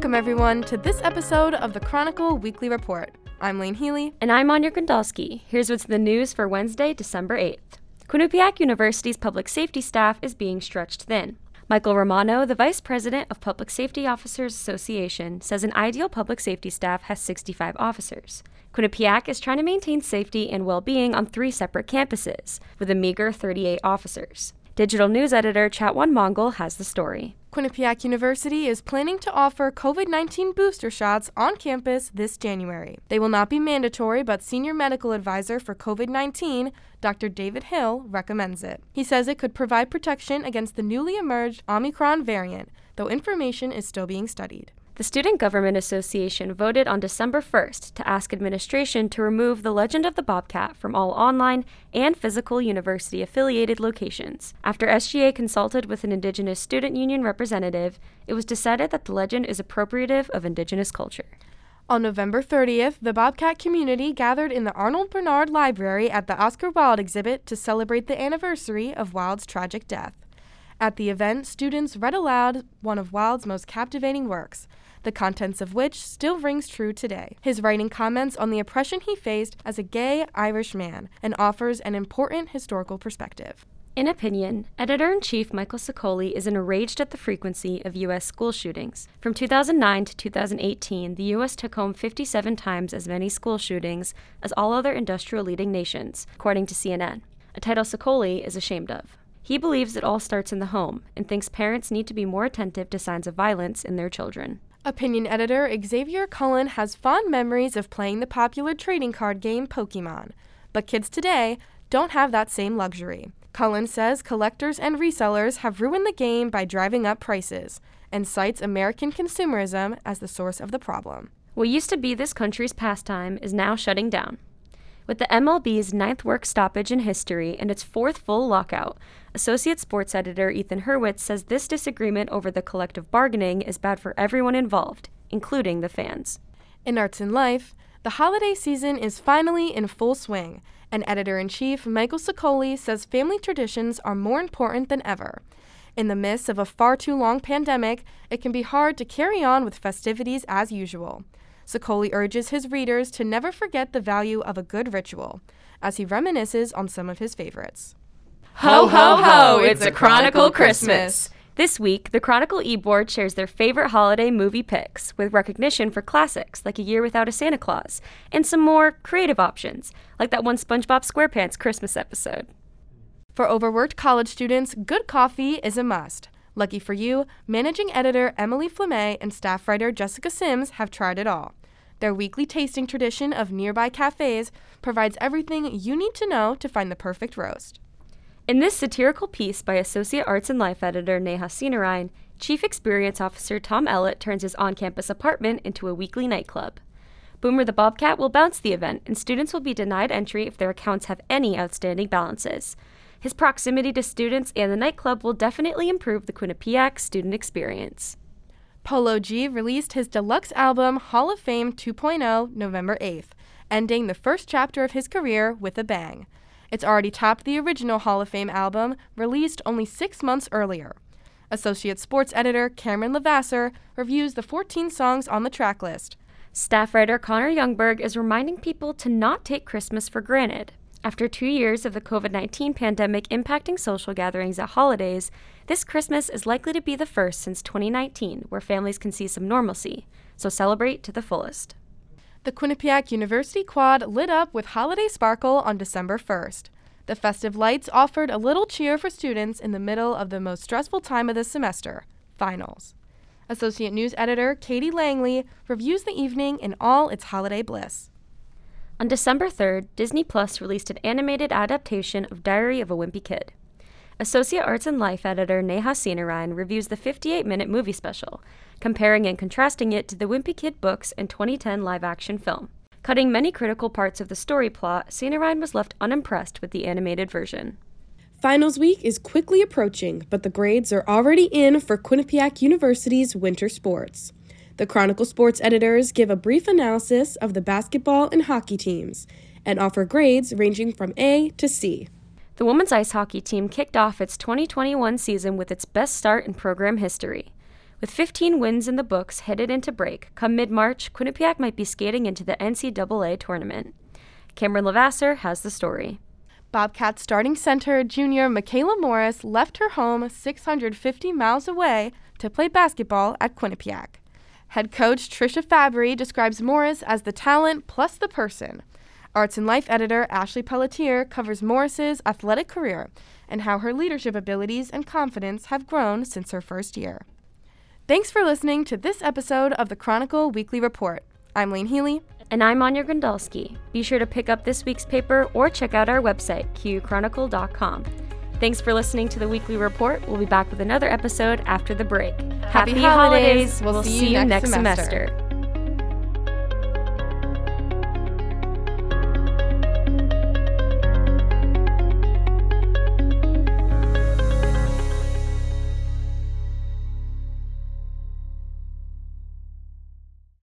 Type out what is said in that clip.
Welcome, everyone, to this episode of the Chronicle Weekly Report. I'm Lane Healy. And I'm Anya Grundalski. Here's what's the news for Wednesday, December 8th. Quinnipiac University's public safety staff is being stretched thin. Michael Romano, the Vice President of Public Safety Officers Association, says an ideal public safety staff has 65 officers. Quinnipiac is trying to maintain safety and well being on three separate campuses, with a meager 38 officers. Digital news editor Chatwan Mongkol has the story. Quinnipiac University is planning to offer COVID 19 booster shots on campus this January. They will not be mandatory, but Senior Medical Advisor for COVID 19, Dr. David Hill, recommends it. He says it could provide protection against the newly emerged Omicron variant, though information is still being studied. The Student Government Association voted on December 1st to ask administration to remove the Legend of the Bobcat from all online and physical university affiliated locations. After SGA consulted with an Indigenous Student Union representative, it was decided that the legend is appropriative of Indigenous culture. On November 30th, the Bobcat community gathered in the Arnold Bernhard Library at the Oscar Wilde exhibit to celebrate the anniversary of Wilde's tragic death. At the event, students read aloud one of Wilde's most captivating works, the contents of which still rings true today. His writing comments on the oppression he faced as a gay Irish man and offers an important historical perspective. In opinion, editor in chief Michael Sicoli is enraged at the frequency of U.S. school shootings. From 2009 to 2018, the U.S. took home 57 times as many school shootings as all other industrial leading nations, according to CNN, a title Sicoli is ashamed of. He believes it all starts in the home and thinks parents need to be more attentive to signs of violence in their children. Opinion editor Xavier Cullen has fond memories of playing the popular trading card game Pokemon, but kids today don't have that same luxury. Cullen says collectors and resellers have ruined the game by driving up prices and cites American consumerism as the source of the problem. What used to be this country's pastime is now shutting down. With the MLB's ninth work stoppage in history and its fourth full lockout, Associate sports editor Ethan Hurwitz says this disagreement over the collective bargaining is bad for everyone involved, including the fans. In Arts and Life, the holiday season is finally in full swing, and editor in chief Michael Sicoli says family traditions are more important than ever. In the midst of a far too long pandemic, it can be hard to carry on with festivities as usual. Sicoli urges his readers to never forget the value of a good ritual, as he reminisces on some of his favorites. Ho, ho, ho! It's a Chronicle Christmas! This week, the Chronicle e board shares their favorite holiday movie picks, with recognition for classics like A Year Without a Santa Claus, and some more creative options, like that one SpongeBob SquarePants Christmas episode. For overworked college students, good coffee is a must. Lucky for you, managing editor Emily Flamet and staff writer Jessica Sims have tried it all. Their weekly tasting tradition of nearby cafes provides everything you need to know to find the perfect roast. In this satirical piece by Associate Arts and Life editor Neha Seenarain, Chief Experience Officer Tom Ellett turns his on campus apartment into a weekly nightclub. Boomer the Bobcat will bounce the event, and students will be denied entry if their accounts have any outstanding balances. His proximity to students and the nightclub will definitely improve the Quinnipiac student experience. Polo G released his deluxe album Hall of Fame 2.0 November 8th, ending the first chapter of his career with a bang. It's already topped the original Hall of Fame album, released only six months earlier. Associate sports editor Cameron Levasseur reviews the 14 songs on the track list. Staff writer Connor Youngberg is reminding people to not take Christmas for granted. After two years of the COVID 19 pandemic impacting social gatherings at holidays, this Christmas is likely to be the first since 2019 where families can see some normalcy. So celebrate to the fullest. The Quinnipiac University Quad lit up with holiday sparkle on December 1st. The festive lights offered a little cheer for students in the middle of the most stressful time of the semester finals. Associate News Editor Katie Langley reviews the evening in all its holiday bliss. On December 3rd, Disney Plus released an animated adaptation of Diary of a Wimpy Kid. Associate Arts and Life editor Neha Seenarain reviews the 58 minute movie special, comparing and contrasting it to the Wimpy Kid books and 2010 live action film. Cutting many critical parts of the story plot, Seenarain was left unimpressed with the animated version. Finals week is quickly approaching, but the grades are already in for Quinnipiac University's winter sports. The Chronicle sports editors give a brief analysis of the basketball and hockey teams and offer grades ranging from A to C. The women's ice hockey team kicked off its 2021 season with its best start in program history. With 15 wins in the books headed into break, come mid March, Quinnipiac might be skating into the NCAA tournament. Cameron Levasseur has the story. Bobcat starting center junior Michaela Morris left her home 650 miles away to play basketball at Quinnipiac. Head coach Tricia Fabbri describes Morris as the talent plus the person. Arts and Life editor Ashley Pelletier covers Morris's athletic career and how her leadership abilities and confidence have grown since her first year. Thanks for listening to this episode of the Chronicle Weekly Report. I'm Lane Healy. And I'm Anya Grandalski. Be sure to pick up this week's paper or check out our website, qchronicle.com. Thanks for listening to the weekly report. We'll be back with another episode after the break. Happy, Happy holidays. holidays. We'll, we'll, see, you next, next semester. semester.